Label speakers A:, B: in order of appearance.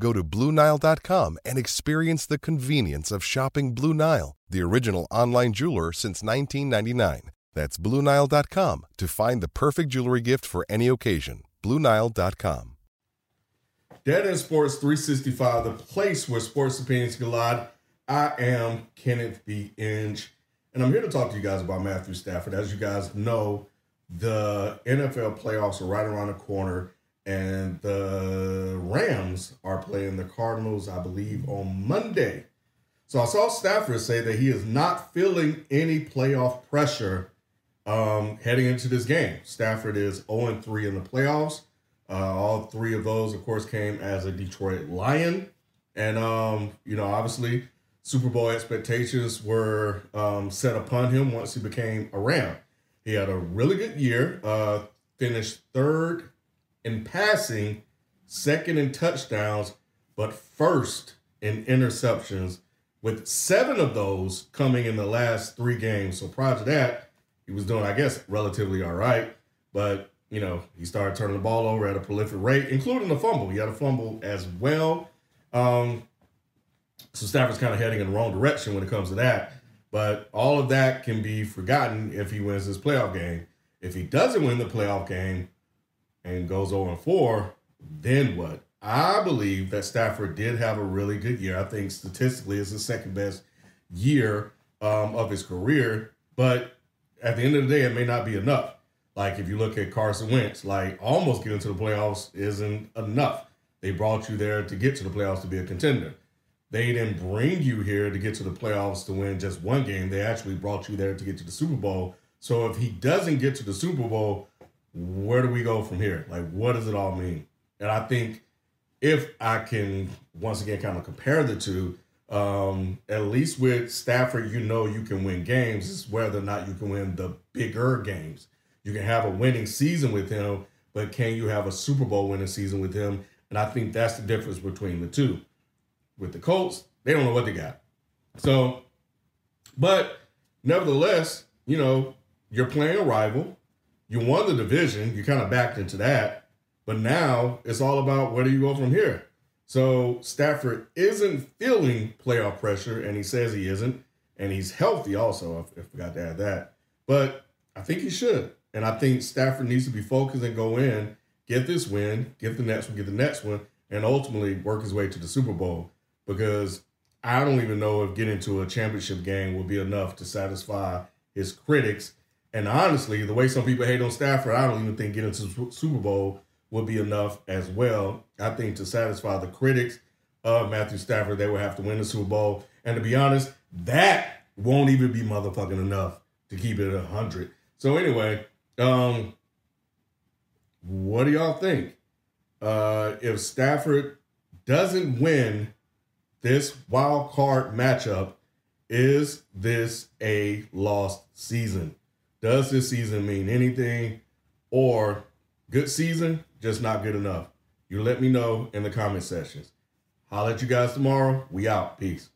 A: Go to BlueNile.com and experience the convenience of shopping Blue Nile, the original online jeweler since 1999. That's BlueNile.com to find the perfect jewelry gift for any occasion. BlueNile.com.
B: Dead End Sports 365, the place where sports opinions collide. I am Kenneth B. Inge, and I'm here to talk to you guys about Matthew Stafford. As you guys know, the NFL playoffs are right around the corner, and the Rams are playing the Cardinals, I believe, on Monday. So I saw Stafford say that he is not feeling any playoff pressure um, heading into this game. Stafford is 0 3 in the playoffs. Uh, all three of those, of course, came as a Detroit Lion. And, um, you know, obviously, Super Bowl expectations were um, set upon him once he became a Ram. He had a really good year, uh, finished third in passing, second in touchdowns, but first in interceptions, with seven of those coming in the last three games. So prior to that, he was doing, I guess, relatively all right. But, you know, he started turning the ball over at a prolific rate, including the fumble. He had a fumble as well. Um, so Stafford's kind of heading in the wrong direction when it comes to that. But all of that can be forgotten if he wins this playoff game. If he doesn't win the playoff game and goes 0 4, then what? I believe that Stafford did have a really good year. I think statistically it's the second best year um, of his career. But at the end of the day, it may not be enough. Like if you look at Carson Wentz, like almost getting to the playoffs isn't enough. They brought you there to get to the playoffs to be a contender. They didn't bring you here to get to the playoffs to win just one game. They actually brought you there to get to the Super Bowl. So if he doesn't get to the Super Bowl, where do we go from here? Like, what does it all mean? And I think if I can once again kind of compare the two, um, at least with Stafford, you know you can win games. It's whether or not you can win the bigger games. You can have a winning season with him, but can you have a Super Bowl winning season with him? And I think that's the difference between the two with the Colts, they don't know what they got. So, but nevertheless, you know, you're playing a rival. You won the division. You kind of backed into that. But now it's all about where do you go from here. So Stafford isn't feeling playoff pressure, and he says he isn't, and he's healthy also. I forgot to add that, but I think he should, and I think Stafford needs to be focused and go in, get this win, get the next one, get the next one, and ultimately work his way to the Super Bowl because I don't even know if getting to a championship game will be enough to satisfy his critics. And honestly, the way some people hate on Stafford, I don't even think getting to Super Bowl would be enough as well. I think to satisfy the critics of Matthew Stafford, they would have to win the Super Bowl. And to be honest, that won't even be motherfucking enough to keep it a hundred. So anyway, um, what do y'all think? Uh, if Stafford doesn't win this wild card matchup is this a lost season? Does this season mean anything? Or good season, just not good enough? You let me know in the comment sections. I'll let you guys tomorrow. We out. Peace.